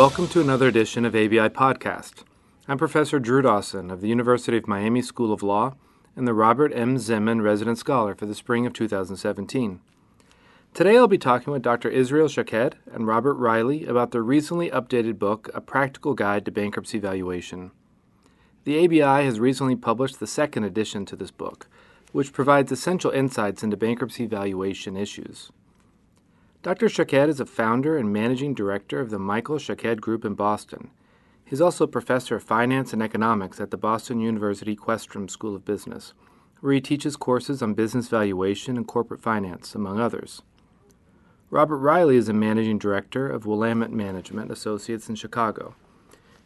Welcome to another edition of ABI Podcast. I'm Professor Drew Dawson of the University of Miami School of Law and the Robert M. Zinman Resident Scholar for the spring of 2017. Today I'll be talking with Dr. Israel Shaked and Robert Reilly about their recently updated book, A Practical Guide to Bankruptcy Valuation. The ABI has recently published the second edition to this book, which provides essential insights into bankruptcy valuation issues. Dr. Shaked is a founder and managing director of the Michel-Shaked Group in Boston. He's also a professor of finance and economics at the Boston University Questrom School of Business, where he teaches courses on business valuation and corporate finance, among others. Robert Reilly is a managing director of Willamette Management Associates in Chicago.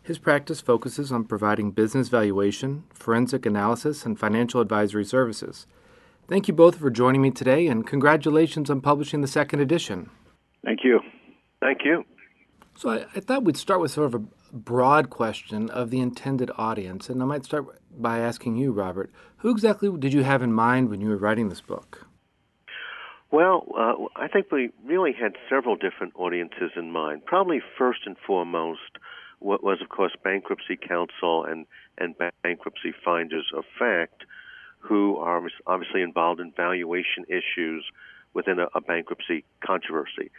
His practice focuses on providing business valuation, forensic analysis, and financial advisory services. Thank you both for joining me today, and congratulations on publishing the second edition. Thank you. Thank you. So, I, I thought we'd start with sort of a broad question of the intended audience, and I might start by asking you, Robert, who exactly did you have in mind when you were writing this book? Well, uh, I think we really had several different audiences in mind. Probably first and foremost what was, of course, bankruptcy counsel and, and bankruptcy finders of fact who are obviously involved in valuation issues within a, a bankruptcy controversy.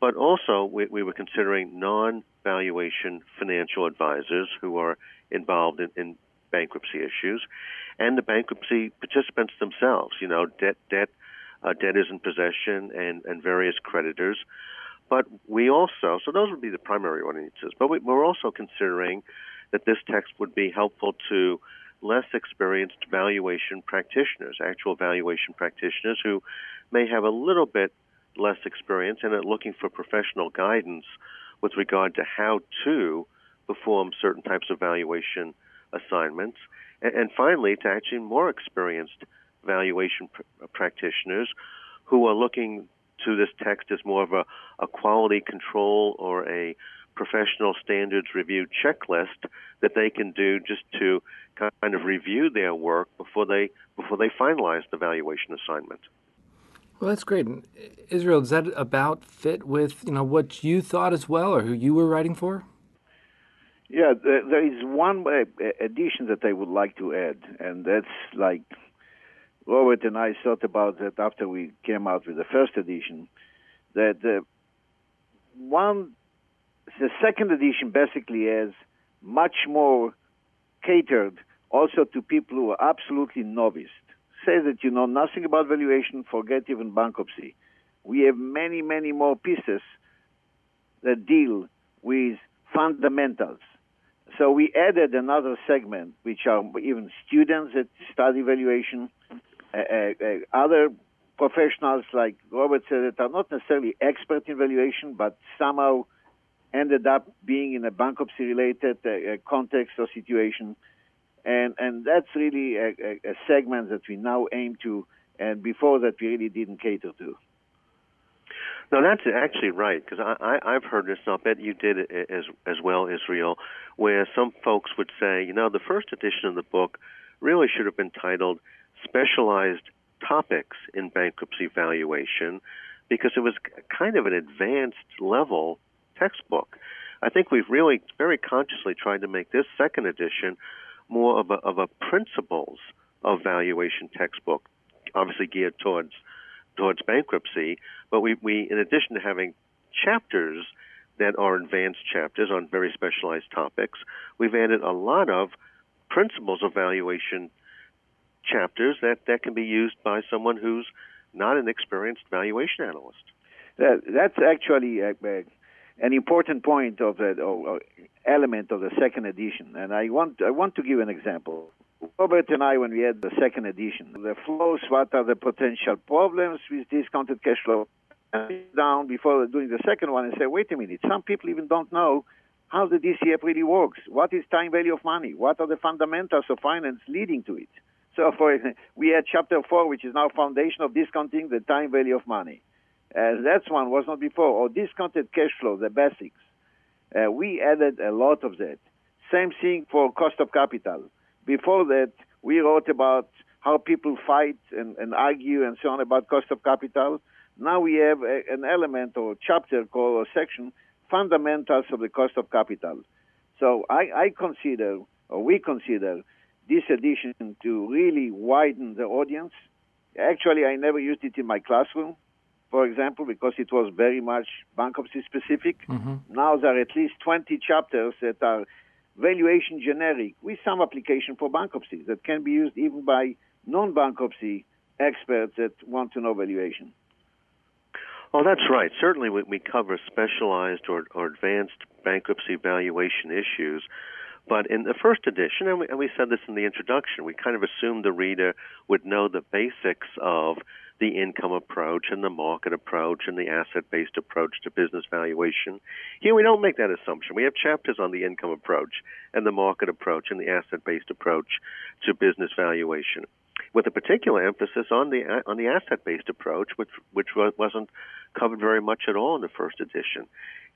But also, we, we were considering non valuation financial advisors who are involved in, in bankruptcy issues and the bankruptcy participants themselves, you know, debt, debt uh, debtors in possession, and, and various creditors. But we also, so those would be the primary audiences, but we, we're also considering that this text would be helpful to less experienced valuation practitioners, actual valuation practitioners who may have a little bit less experience and are looking for professional guidance with regard to how to perform certain types of valuation assignments. And, and finally, to actually more experienced valuation pr- practitioners who are looking to this text as more of a, a quality control or a professional standards review checklist that they can do just to kind of review their work before they before they finalize the valuation assignment. Well, that's great. Israel, does that about fit with you know what you thought as well, or who you were writing for? Yeah, there is one uh, addition that I would like to add, and that's like Robert and I thought about that after we came out with the first edition. That uh, one, the second edition basically is much more catered also to people who are absolutely novice. Say that you know nothing about valuation, forget even bankruptcy. We have many, many more pieces that deal with fundamentals. So we added another segment, which are even students that study valuation, uh, uh, uh, other professionals like Robert said that are not necessarily expert in valuation, but somehow ended up being in a bankruptcy related uh, context or situation. And, and that's really a, a, segment that we now aim to, and before that we really didn't cater to. No, that's actually right because I, I, I've heard this. And I'll bet you did it as as well, Israel, where some folks would say, you know, the first edition of the book really should have been titled specialized topics in bankruptcy valuation because it was kind of an advanced level textbook. I think we've really very consciously tried to make this second edition more of a, of a principles of valuation textbook, obviously geared towards towards bankruptcy. But we, we in addition to having chapters that are advanced chapters on very specialized topics, we've added a lot of principles of valuation chapters that, that can be used by someone who's not an experienced valuation analyst. That, that's actually a, a, an important point of the or, element of the second edition, and I want I want to give an example. Robert and I, when we had the second edition, the flows, what are the potential problems with discounted cash flow? Down before doing the second one and say, wait a minute, some people even don't know how the DCF really works. What is time value of money? What are the fundamentals of finance leading to it? So for we had chapter four, which is now foundation of discounting the time value of money. Uh, that's one was not before. Or discounted cash flow, the basics. Uh, we added a lot of that. Same thing for cost of capital. Before that, we wrote about how people fight and, and argue and so on about cost of capital. Now we have a, an element or chapter called a section fundamentals of the cost of capital. So I, I consider, or we consider, this edition to really widen the audience. Actually, I never used it in my classroom, for example, because it was very much bankruptcy specific. Mm-hmm. Now there are at least 20 chapters that are valuation generic with some application for bankruptcy that can be used even by non bankruptcy experts that want to know valuation. Oh, that's right. Certainly, we, we cover specialized or, or advanced bankruptcy valuation issues. But in the first edition, and we, and we said this in the introduction, we kind of assumed the reader would know the basics of the income approach and the market approach and the asset based approach to business valuation. Here we don't make that assumption. We have chapters on the income approach and the market approach and the asset based approach to business valuation with a particular emphasis on the on the asset-based approach, which which wasn't covered very much at all in the first edition.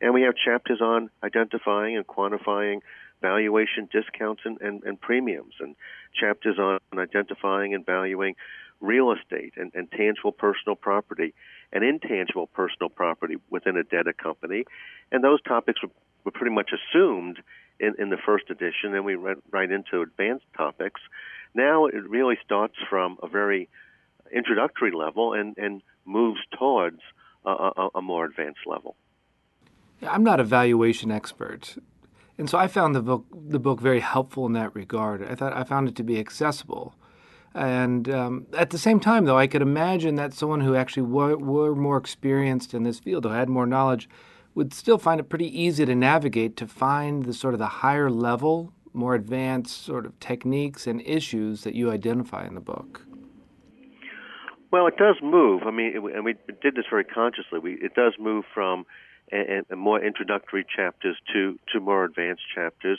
And we have chapters on identifying and quantifying valuation discounts and, and, and premiums, and chapters on identifying and valuing real estate and, and tangible personal property and intangible personal property within a debtor company. And those topics were, were pretty much assumed in, in the first edition, and we went right into advanced topics. Now it really starts from a very introductory level and, and moves towards a, a, a more advanced level. I'm not a valuation expert, and so I found the book the book very helpful in that regard. I thought I found it to be accessible, and um, at the same time, though, I could imagine that someone who actually were, were more experienced in this field, who had more knowledge, would still find it pretty easy to navigate to find the sort of the higher level more advanced sort of techniques and issues that you identify in the book? Well, it does move. I mean, it, and we did this very consciously. We, it does move from a, a more introductory chapters to to more advanced chapters,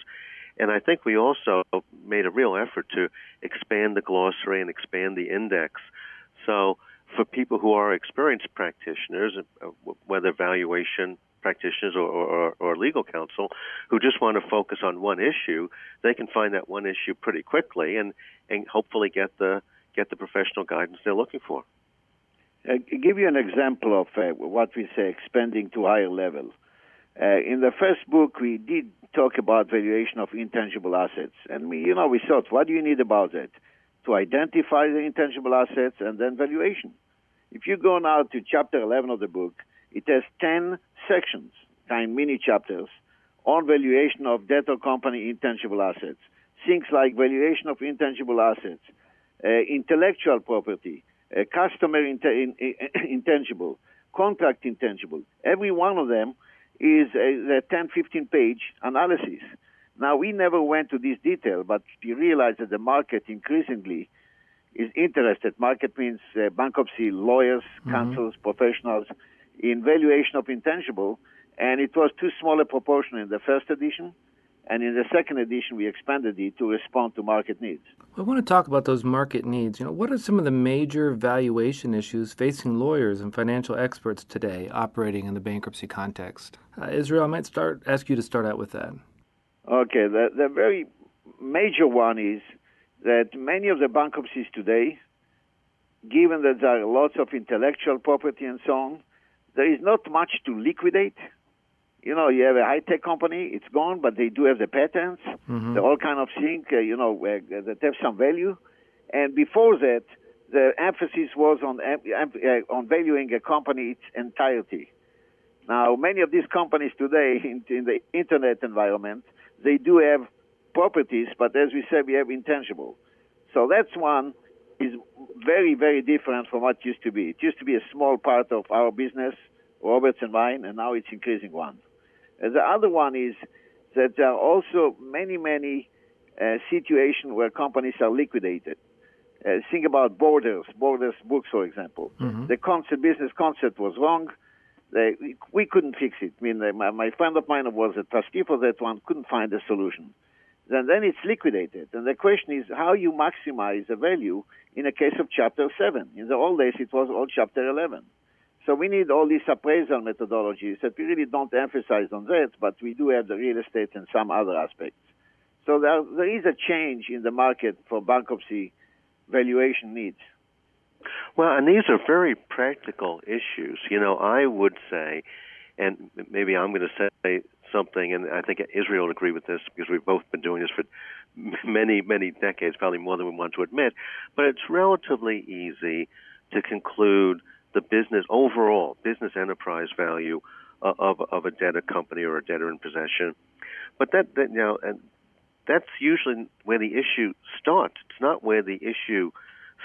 and I think we also made a real effort to expand the glossary and expand the index. So, for people who are experienced practitioners, uh, whether valuation practitioners or, or, or legal counsel who just want to focus on one issue, they can find that one issue pretty quickly and, and hopefully get the get the professional guidance they're looking for. I'll uh, give you an example of uh, what we say expanding to higher level. Uh, in the first book, we did talk about valuation of intangible assets, and we, you know, we thought, what do you need about that? To identify the intangible assets and then valuation. If you go now to chapter 11 of the book, it has 10 sections, kind mini chapters, on valuation of debtor company intangible assets. Things like valuation of intangible assets, uh, intellectual property, uh, customer in, in, intangible, contract intangible. Every one of them is a, a 10, 15 page analysis. Now, we never went to this detail, but we realized that the market increasingly is interested. Market means uh, bankruptcy lawyers, mm-hmm. counsels, professionals in valuation of intangible, and it was too small a proportion in the first edition. And in the second edition, we expanded it to respond to market needs. I want to talk about those market needs. You know, what are some of the major valuation issues facing lawyers and financial experts today operating in the bankruptcy context? Uh, Israel, I might start ask you to start out with that. Okay, the, the very major one is that many of the bankruptcies today, given that there are lots of intellectual property and so on, there is not much to liquidate. You know, you have a high tech company, it's gone, but they do have the patents, mm-hmm. the all kind of thing, uh, you know, uh, that have some value. And before that, the emphasis was on uh, on valuing a company its entirety. Now, many of these companies today in, in the internet environment, they do have properties, but as we said, we have intangible. So that's one is very, very different from what used to be. It used to be a small part of our business, Roberts and mine, and now it's increasing one. And the other one is that there are also many, many uh, situations where companies are liquidated. Uh, think about Borders, Borders Books, for example. Mm-hmm. The concept, business concept was wrong. They, we couldn't fix it. I mean, my, my friend of mine was a trustee for that one, couldn't find a solution. Then, then it's liquidated. And the question is how you maximize the value in a case of Chapter 7. In the old days, it was all Chapter 11. So we need all these appraisal methodologies that we really don't emphasize on that, but we do have the real estate and some other aspects. So there, there is a change in the market for bankruptcy valuation needs. Well, and these are very practical issues. You know, I would say and maybe I'm going to say something, and I think Israel would agree with this because we've both been doing this for many, many decades, probably more than we want to admit. But it's relatively easy to conclude the business overall business enterprise value uh, of of a debtor company or a debtor in possession. But that, that you know, and that's usually where the issue starts. It's not where the issue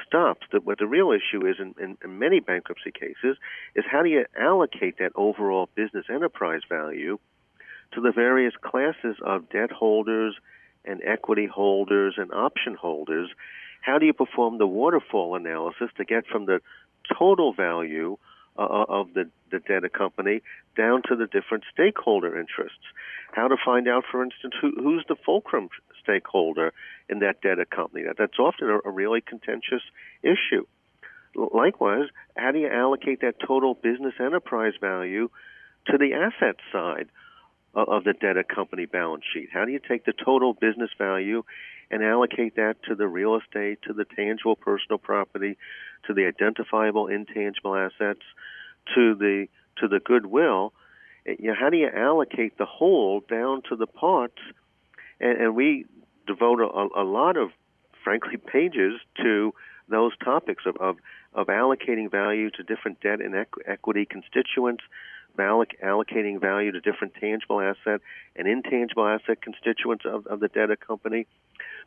stops. That what the real issue is in, in, in many bankruptcy cases is how do you allocate that overall business enterprise value to the various classes of debt holders and equity holders and option holders. How do you perform the waterfall analysis to get from the total value uh, uh, of the, the debtor company down to the different stakeholder interests. How to find out, for instance, who, who's the fulcrum stakeholder in that debtor company. That, that's often a, a really contentious issue. Likewise, how do you allocate that total business enterprise value to the asset side of the debtor company balance sheet? How do you take the total business value and allocate that to the real estate, to the tangible personal property, to the identifiable intangible assets, to the to the goodwill. Eh, you know, how do you allocate the whole down to the parts? And, and we devote a, a lot of, frankly, pages to those topics of, of, of allocating value to different debt and equ- equity constituents, allocating value to different tangible asset and intangible asset constituents of, of the debtor company,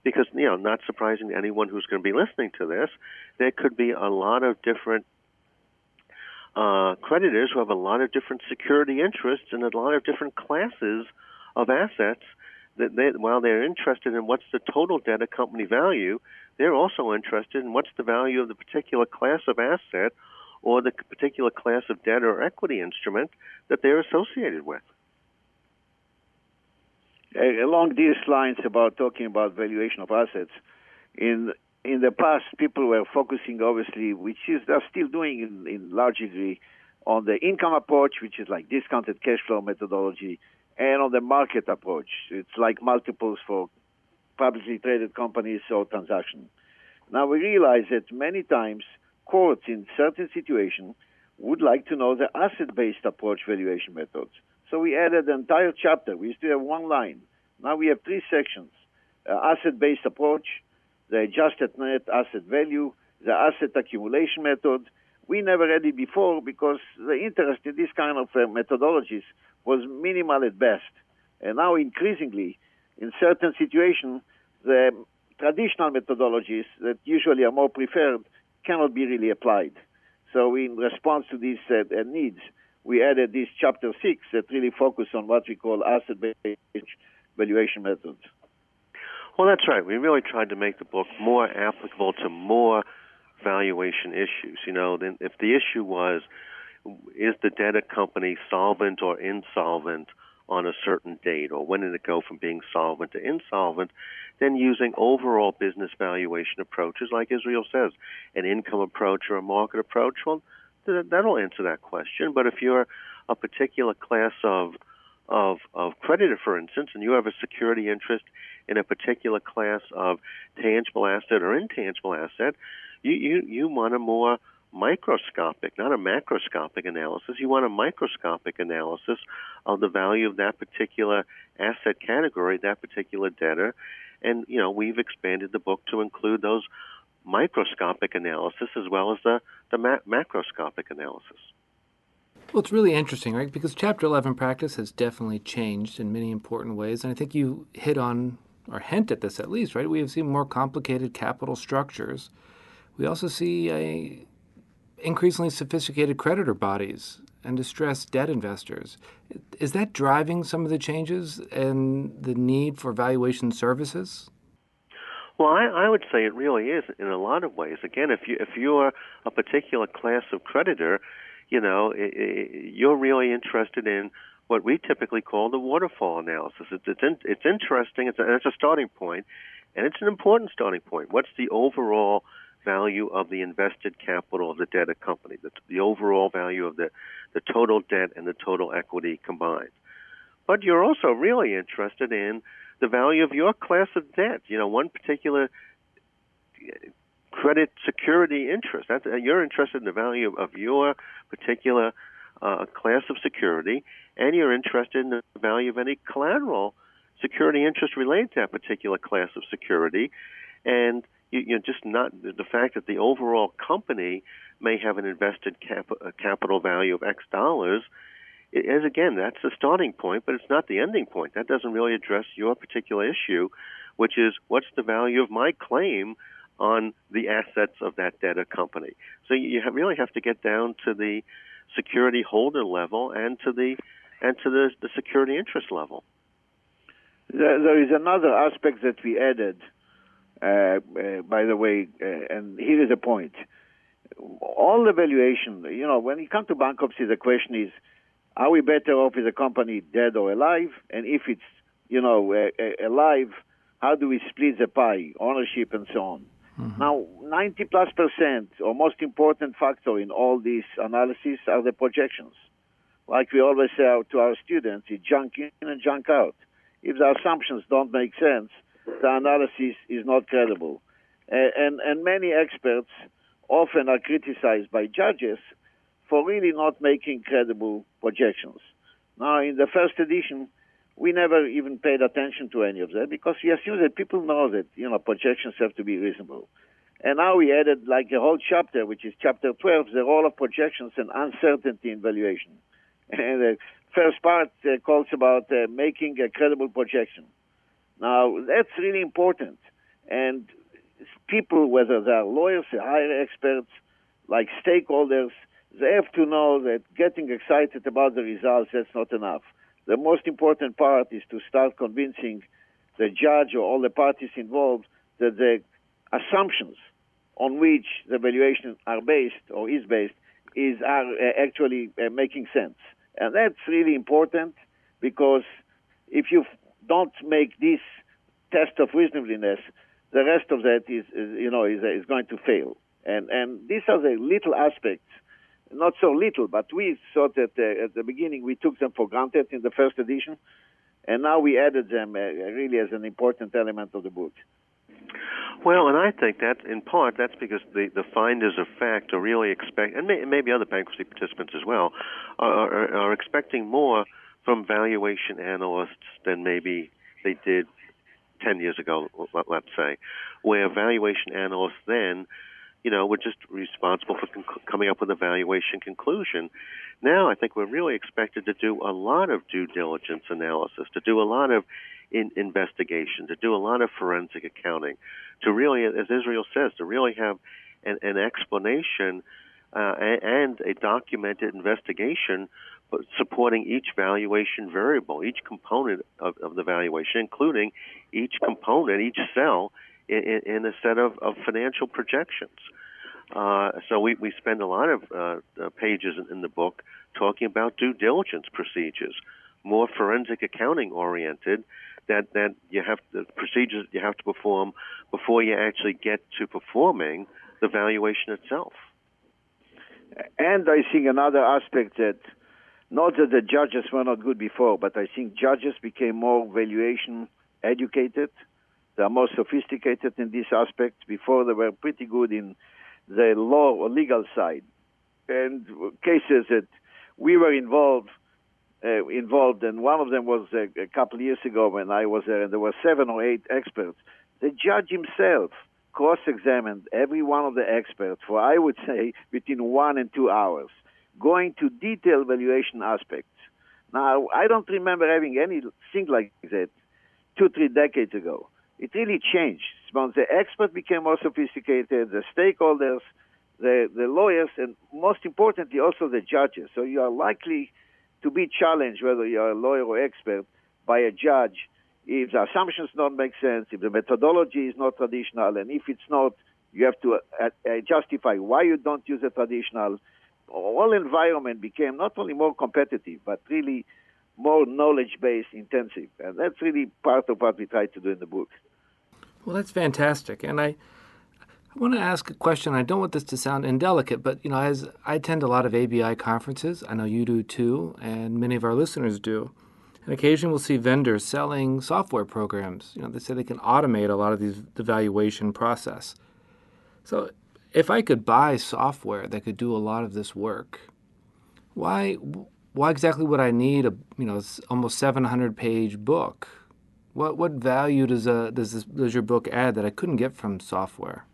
because you know, not surprising to anyone who's going to be listening to this, there could be a lot of different uh, creditors who have a lot of different security interests and a lot of different classes of assets. That they, while they're interested in what's the total debt of company value, they're also interested in what's the value of the particular class of asset or the particular class of debt or equity instrument that they're associated with along these lines about talking about valuation of assets, in in the past, people were focusing, obviously, which is they're still doing in, in large degree, on the income approach, which is like discounted cash flow methodology, and on the market approach. It's like multiples for publicly traded companies or transactions. Now we realize that many times courts in certain situations would like to know the asset-based approach valuation methods. So we added an entire chapter. We used to have one line. Now we have three sections uh, asset based approach, the adjusted net asset value, the asset accumulation method. We never had it before because the interest in this kind of uh, methodologies was minimal at best. And now, increasingly, in certain situations, the traditional methodologies that usually are more preferred cannot be really applied. So, in response to these uh, needs, we added this chapter six that really focus on what we call asset-based valuation methods. Well, that's right. We really tried to make the book more applicable to more valuation issues. You know, if the issue was, is the debtor company solvent or insolvent on a certain date, or when did it go from being solvent to insolvent, then using overall business valuation approaches, like Israel says, an income approach or a market approach, well, that'll answer that question. But if you're a particular class of of of creditor, for instance, and you have a security interest in a particular class of tangible asset or intangible asset, you you you want a more microscopic, not a macroscopic analysis. You want a microscopic analysis of the value of that particular asset category, that particular debtor. And you know, we've expanded the book to include those microscopic analysis as well as the, the ma- macroscopic analysis. Well, it's really interesting, right? Because Chapter 11 practice has definitely changed in many important ways. And I think you hit on, or hint at this at least, right? We have seen more complicated capital structures. We also see a increasingly sophisticated creditor bodies and distressed debt investors. Is that driving some of the changes and the need for valuation services? Well, I, I would say it really is in a lot of ways. Again, if you if you're a particular class of creditor, you know, it, it, you're really interested in what we typically call the waterfall analysis. It's it's, in, it's interesting. It's a, it's a starting point, and it's an important starting point. What's the overall value of the invested capital of the debtor company? The, the overall value of the the total debt and the total equity combined. But you're also really interested in the value of your class of debt. You know, one particular credit security interest. That's, you're interested in the value of your particular uh, class of security and you're interested in the value of any collateral security interest related to that particular class of security, and you, you're just not the fact that the overall company may have an invested cap, capital value of X dollars is again that's the starting point, but it's not the ending point. That doesn't really address your particular issue, which is what's the value of my claim on the assets of that debtor company. So you really have to get down to the security holder level and to the and to the, the security interest level. There, is another aspect that we added, by the way, uh, and here is a point. All the valuation, you know, when you come to bankruptcy, the question is, are we better off with a company dead or alive? And if it's, you know, alive, how do we split the pie, ownership, and so on? Mm-hmm. Now, 90 plus percent, or most important factor in all these analyses are the projections. Like we always say to our students, it's junk in and junk out. If the assumptions don't make sense, the analysis is not credible. And, and many experts often are criticized by judges for really not making credible projections. Now, in the first edition, we never even paid attention to any of that because we assume that people know that you know projections have to be reasonable. And now we added like a whole chapter, which is chapter 12, the role of projections and uncertainty in valuation. And the first part uh, calls about uh, making a credible projection. Now that's really important, and people, whether they are lawyers, higher experts, like stakeholders, they have to know that getting excited about the results that's not enough the most important part is to start convincing the judge or all the parties involved that the assumptions on which the valuation are based or is based is are uh, actually uh, making sense. And that's really important because if you don't make this test of reasonableness, the rest of that is, is you know is, is going to fail. And and these are the little aspects not so little, but we thought that uh, at the beginning we took them for granted in the first edition, and now we added them uh, really as an important element of the book. Well, and I think that in part that's because the the finders of fact are really expect, and may, maybe other bankruptcy participants as well, are, are, are expecting more from valuation analysts than maybe they did ten years ago. Let's say, where valuation analysts then you know, we're just responsible for con- coming up with a valuation conclusion. Now, I think we're really expected to do a lot of due diligence analysis, to do a lot of in- investigation, to do a lot of forensic accounting, to really, as Israel says, to really have an, an explanation uh, and a documented investigation supporting each valuation variable, each component of, of the valuation, including each component, each cell in, in a set of, of financial projections. Uh, so we, we spend a lot of uh, uh, pages in, in the book talking about due diligence procedures, more forensic accounting oriented, that, that you have the procedures you have to perform before you actually get to performing the valuation itself. And I think another aspect that not that the judges were not good before, but I think judges became more valuation educated they are more sophisticated in this aspect. Before they were pretty good in the law or legal side. And cases that we were involved uh, involved, and one of them was a, a couple of years ago when I was there, and there were seven or eight experts. The judge himself cross-examined every one of the experts for, I would say, between one and two hours, going to detailed valuation aspects. Now, I don't remember having anything like that two, three decades ago it really changed. The experts became more sophisticated, the stakeholders, the, the lawyers, and most importantly, also the judges. So you are likely to be challenged, whether you are a lawyer or expert, by a judge if the assumptions don't make sense, if the methodology is not traditional, and if it's not, you have to uh, uh, justify why you don't use a traditional. All environment became not only more competitive, but really more knowledge based intensive. And that's really part of what we try to do in the book. Well, that's fantastic. And I, I want to ask a question. I don't want this to sound indelicate, but you know, as I attend a lot of ABI conferences, I know you do too, and many of our listeners do. And occasionally we'll see vendors selling software programs. You know, they say they can automate a lot of these the valuation process. So if I could buy software that could do a lot of this work, Why? Why exactly would I need a you know almost 700 page book? What what value does a does this, does your book add that I couldn't get from software?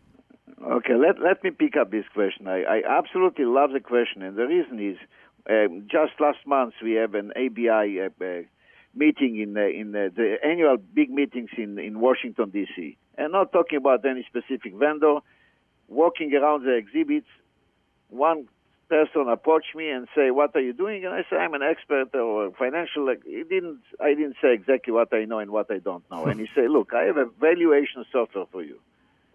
Okay, let let me pick up this question. I, I absolutely love the question, and the reason is um, just last month we have an ABI uh, uh, meeting in uh, in the annual big meetings in in Washington D.C. and not talking about any specific vendor. Walking around the exhibits, one person approached me and say, "What are you doing?" And I say, "I'm an expert or financial." He didn't. I didn't say exactly what I know and what I don't know. and he said, "Look, I have a valuation software for you."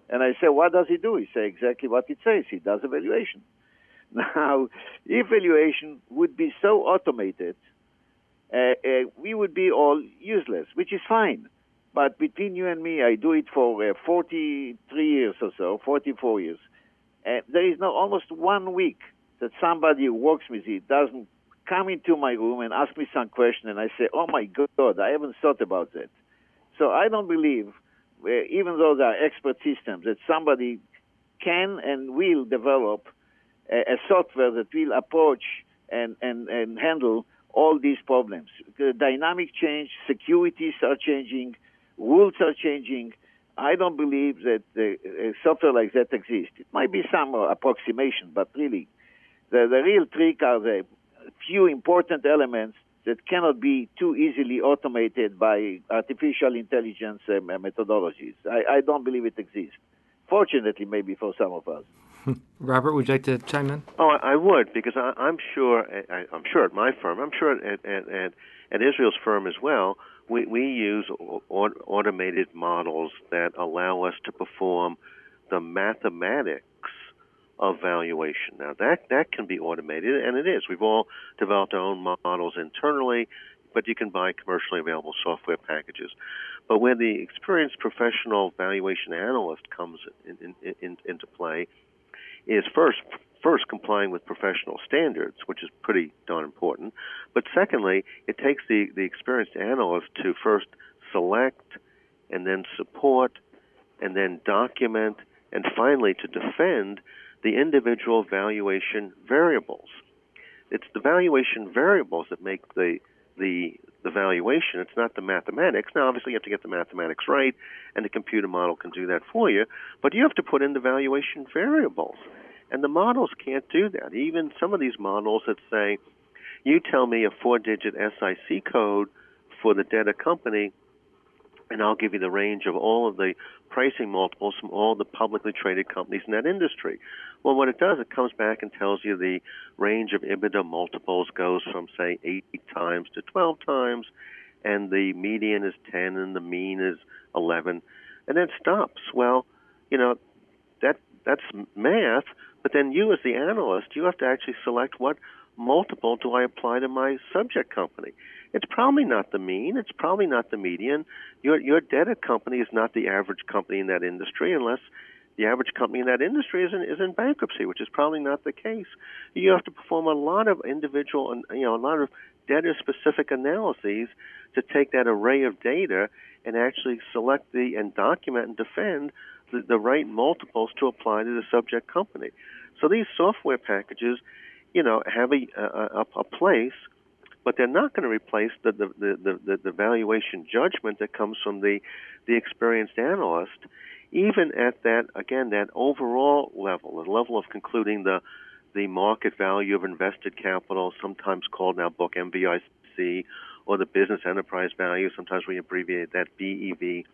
And I said, "What does he do?" He said, "Exactly what it says. He does evaluation." Now, evaluation would be so automated, uh, uh, we would be all useless, which is fine. But between you and me, I do it for uh, 43 years or so, 44 years. And there is no almost one week that somebody who works with me doesn't come into my room and ask me some question, and I say, "Oh my God, I haven't thought about that." So I don't believe, uh, even though there are expert systems, that somebody can and will develop a, a software that will approach and, and, and handle all these problems. The dynamic change, securities are changing, rules are changing. I don't believe that a uh, software like that exists. It might be some uh, approximation, but really, the, the real trick are the few important elements that cannot be too easily automated by artificial intelligence um, uh, methodologies. I, I don't believe it exists. Fortunately, maybe for some of us. Robert, would you like to chime in? Oh, I would because I, am sure. I, am sure at my firm. I'm sure at, at, at, at Israel's firm as well. We we use automated models that allow us to perform the mathematics of valuation. Now that that can be automated, and it is. We've all developed our own models internally, but you can buy commercially available software packages. But when the experienced professional valuation analyst comes in, in, in, into play, is first first complying with professional standards, which is pretty darn important. But secondly, it takes the, the experienced analyst to first select and then support and then document and finally to defend the individual valuation variables. It's the valuation variables that make the the the valuation. It's not the mathematics. Now, obviously, you have to get the mathematics right, and the computer model can do that for you. But you have to put in the valuation variables, and the models can't do that. Even some of these models that say, "You tell me a four-digit SIC code for the debtor company." and I'll give you the range of all of the pricing multiples from all the publicly traded companies in that industry. Well, what it does, it comes back and tells you the range of EBITDA multiples goes from, say, 8 times to 12 times, and the median is 10 and the mean is 11, and then stops. Well, you know, that that's math, but then you as the analyst, you have to actually select what multiple do I apply to my subject company. It's probably not the mean. It's probably not the median. Your your debtor company is not the average company in that industry, unless the average company in that industry is in, is in bankruptcy, which is probably not the case. You have to perform a lot of individual and you know a lot of data specific analyses to take that array of data and actually select the and document and defend the, the right multiples to apply to the subject company. So these software packages, you know, have a, a, a place but they're not going to replace the, the, the, the, the valuation judgment that comes from the, the experienced analyst, even at that, again, that overall level, the level of concluding the, the market value of invested capital, sometimes called now book MVIC, or the business enterprise value, sometimes we abbreviate that BEV.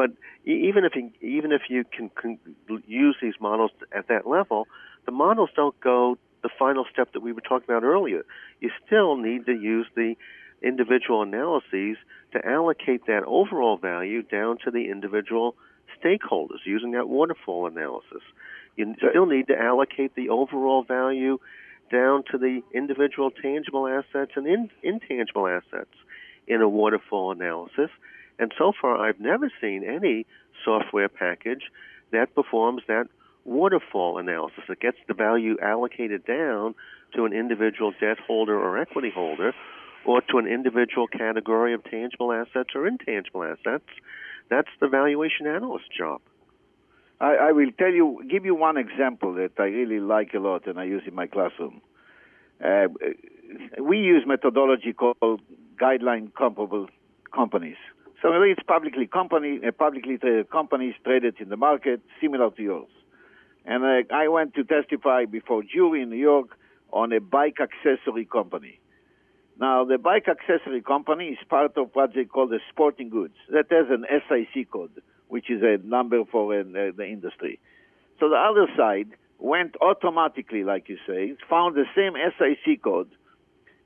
But even if you, even if you can, can use these models at that level, the models don't go the final step that we were talking about earlier. You still need to use the individual analyses to allocate that overall value down to the individual stakeholders using that waterfall analysis. You still need to allocate the overall value down to the individual tangible assets and in, intangible assets in a waterfall analysis. And so far, I've never seen any software package that performs that waterfall analysis that gets the value allocated down to an individual debt holder or equity holder or to an individual category of tangible assets or intangible assets. That's the valuation analyst job. I, I will tell you, give you one example that I really like a lot and I use in my classroom. Uh, we use methodology called guideline comparable companies. So it's publicly company, uh, publicly traded companies traded in the market, similar to yours. And uh, I went to testify before jury in New York on a bike accessory company. Now, the bike accessory company is part of what they call the sporting goods. That has an SIC code, which is a number for uh, the industry. So the other side went automatically, like you say, found the same SIC code,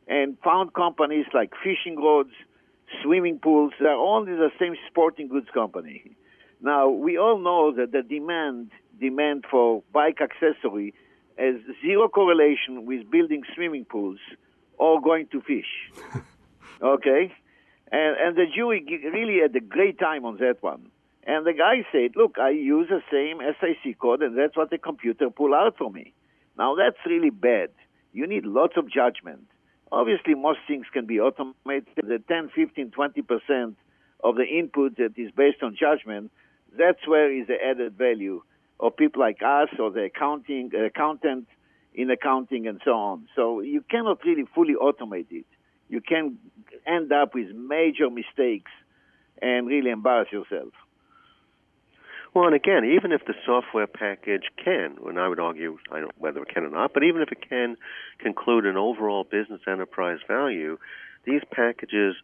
and found companies like fishing rods, swimming pools. They're all the same sporting goods company. Now we all know that the demand demand for bike accessory has zero correlation with building swimming pools or going to fish. okay, and and the jury really had a great time on that one. And the guy said, "Look, I use the same SIC code, and that's what the computer pull out for me." Now that's really bad. You need lots of judgment. Obviously, most things can be automated. The 10, 15, 20 percent of the input that is based on judgment, that's where is the added value of people like us or the accounting uh, accountant in accounting and so on. So you cannot really fully automate it. You can end up with major mistakes and really embarrass yourself. Well, and again, even if the software package can, and I would argue, I don't whether it can or not, but even if it can conclude an overall business enterprise value, these packages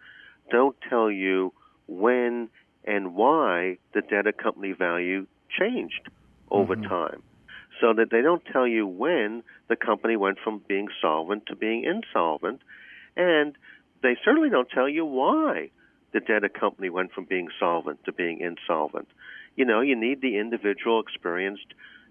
don't tell you when and why the debtor company value changed over mm-hmm. time. So that they don't tell you when the company went from being solvent to being insolvent, and they certainly don't tell you why the debtor company went from being solvent to being insolvent you know, you need the individual experienced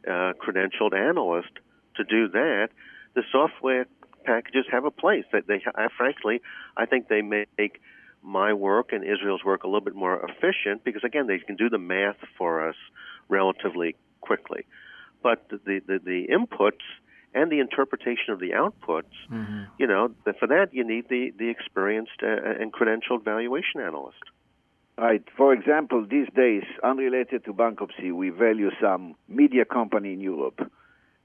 uh, credentialed analyst to do that. The software packages have a place. That they, I, frankly, I think they make my work and Israel's work a little bit more efficient because again, they can do the math for us relatively quickly. But the the, the inputs and the interpretation of the outputs, mm-hmm. you know, for that you need the the experienced uh, and credentialed valuation analyst. Right. For example, these days, unrelated to bankruptcy, we value some media company in Europe.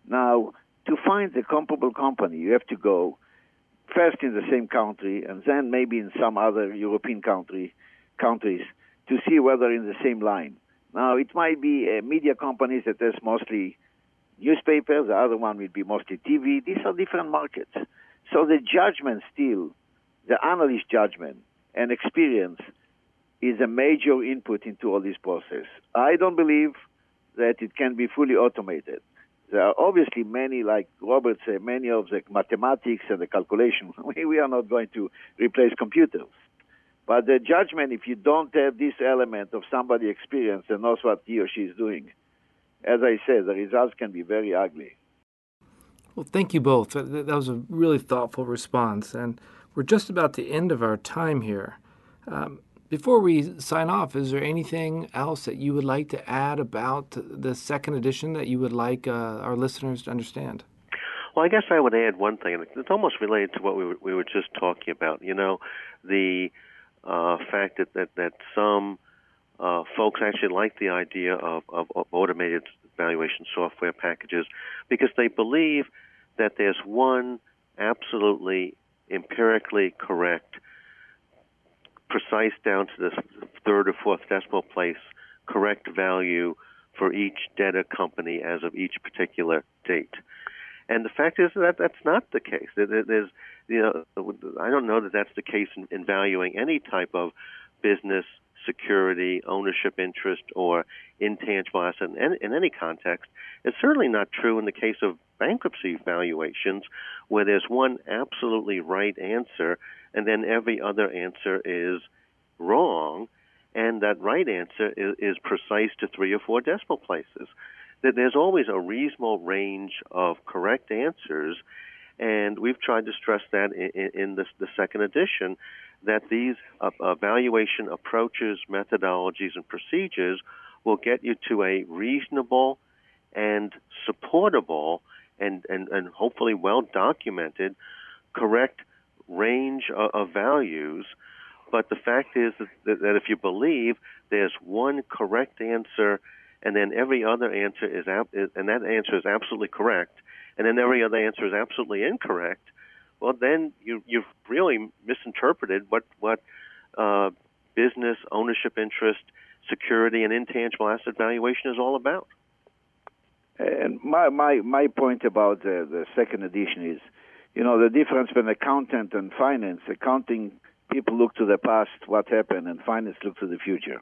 Now, to find a comparable company, you have to go first in the same country and then maybe in some other European country countries to see whether in the same line. Now, it might be a media companies that has mostly newspapers, the other one will be mostly TV. These are different markets. So the judgment still, the analyst judgment and experience is a major input into all this process. I don't believe that it can be fully automated. There are obviously many, like Robert said, many of the mathematics and the calculation. we are not going to replace computers. But the judgment, if you don't have this element of somebody experienced and knows what he or she is doing, as I said, the results can be very ugly. Well, thank you both. That was a really thoughtful response. And we're just about the end of our time here. Um, before we sign off, is there anything else that you would like to add about the second edition that you would like uh, our listeners to understand? Well, I guess I would add one thing. It's almost related to what we were, we were just talking about. You know, the uh, fact that, that, that some uh, folks actually like the idea of, of, of automated valuation software packages because they believe that there's one absolutely empirically correct precise down to the third or fourth decimal place correct value for each debtor company as of each particular date. And the fact is that that's not the case. There's, you know, I don't know that that's the case in, in valuing any type of business security, ownership interest, or intangible asset in, in any context. It's certainly not true in the case of bankruptcy valuations, where there's one absolutely right answer and then every other answer is wrong, and that right answer is, is precise to three or four decimal places. That there's always a reasonable range of correct answers, and we've tried to stress that in, in this, the second edition that these uh, evaluation approaches, methodologies, and procedures will get you to a reasonable and supportable and, and, and hopefully well documented correct range of, of values. But the fact is that, that if you believe there's one correct answer, and then every other answer is, and that answer is absolutely correct, and then every other answer is absolutely incorrect, well, then you you've really misinterpreted what what uh, business ownership interest, security, and intangible asset valuation is all about. And my my my point about the, the second edition is, you know, the difference between accountant and finance. Accounting people look to the past, what happened, and finance look to the future.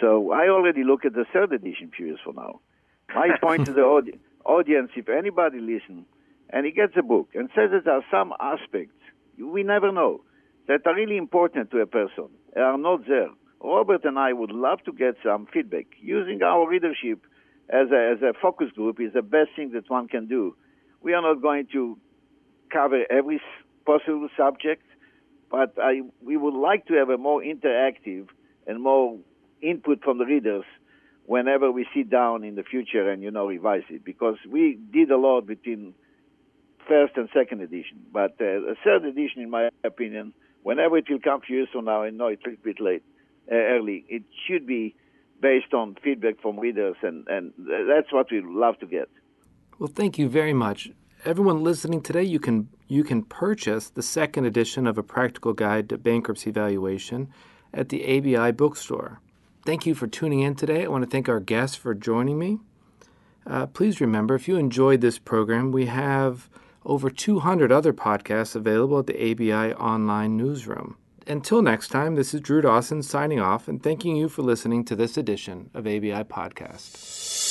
So I already look at the third edition few years from now. My point to the audi- audience, if anybody listen and he gets a book and says that there are some aspects we never know that are really important to a person are not there. Robert and I would love to get some feedback using our readership as a, as a focus group is the best thing that one can do. We are not going to cover every possible subject, but I, we would like to have a more interactive and more input from the readers whenever we sit down in the future and you know revise it because we did a lot between first and second edition but uh, third edition in my opinion whenever it will come few years from now i know it's a bit late uh, early it should be based on feedback from readers and, and that's what we love to get. Well thank you very much everyone listening today you can you can purchase the second edition of a practical guide to bankruptcy valuation at the abi bookstore Thank you for tuning in today. I want to thank our guests for joining me. Uh, please remember, if you enjoyed this program, we have over 200 other podcasts available at the ABI online newsroom. Until next time, this is Drew Dawson signing off and thanking you for listening to this edition of ABI Podcast.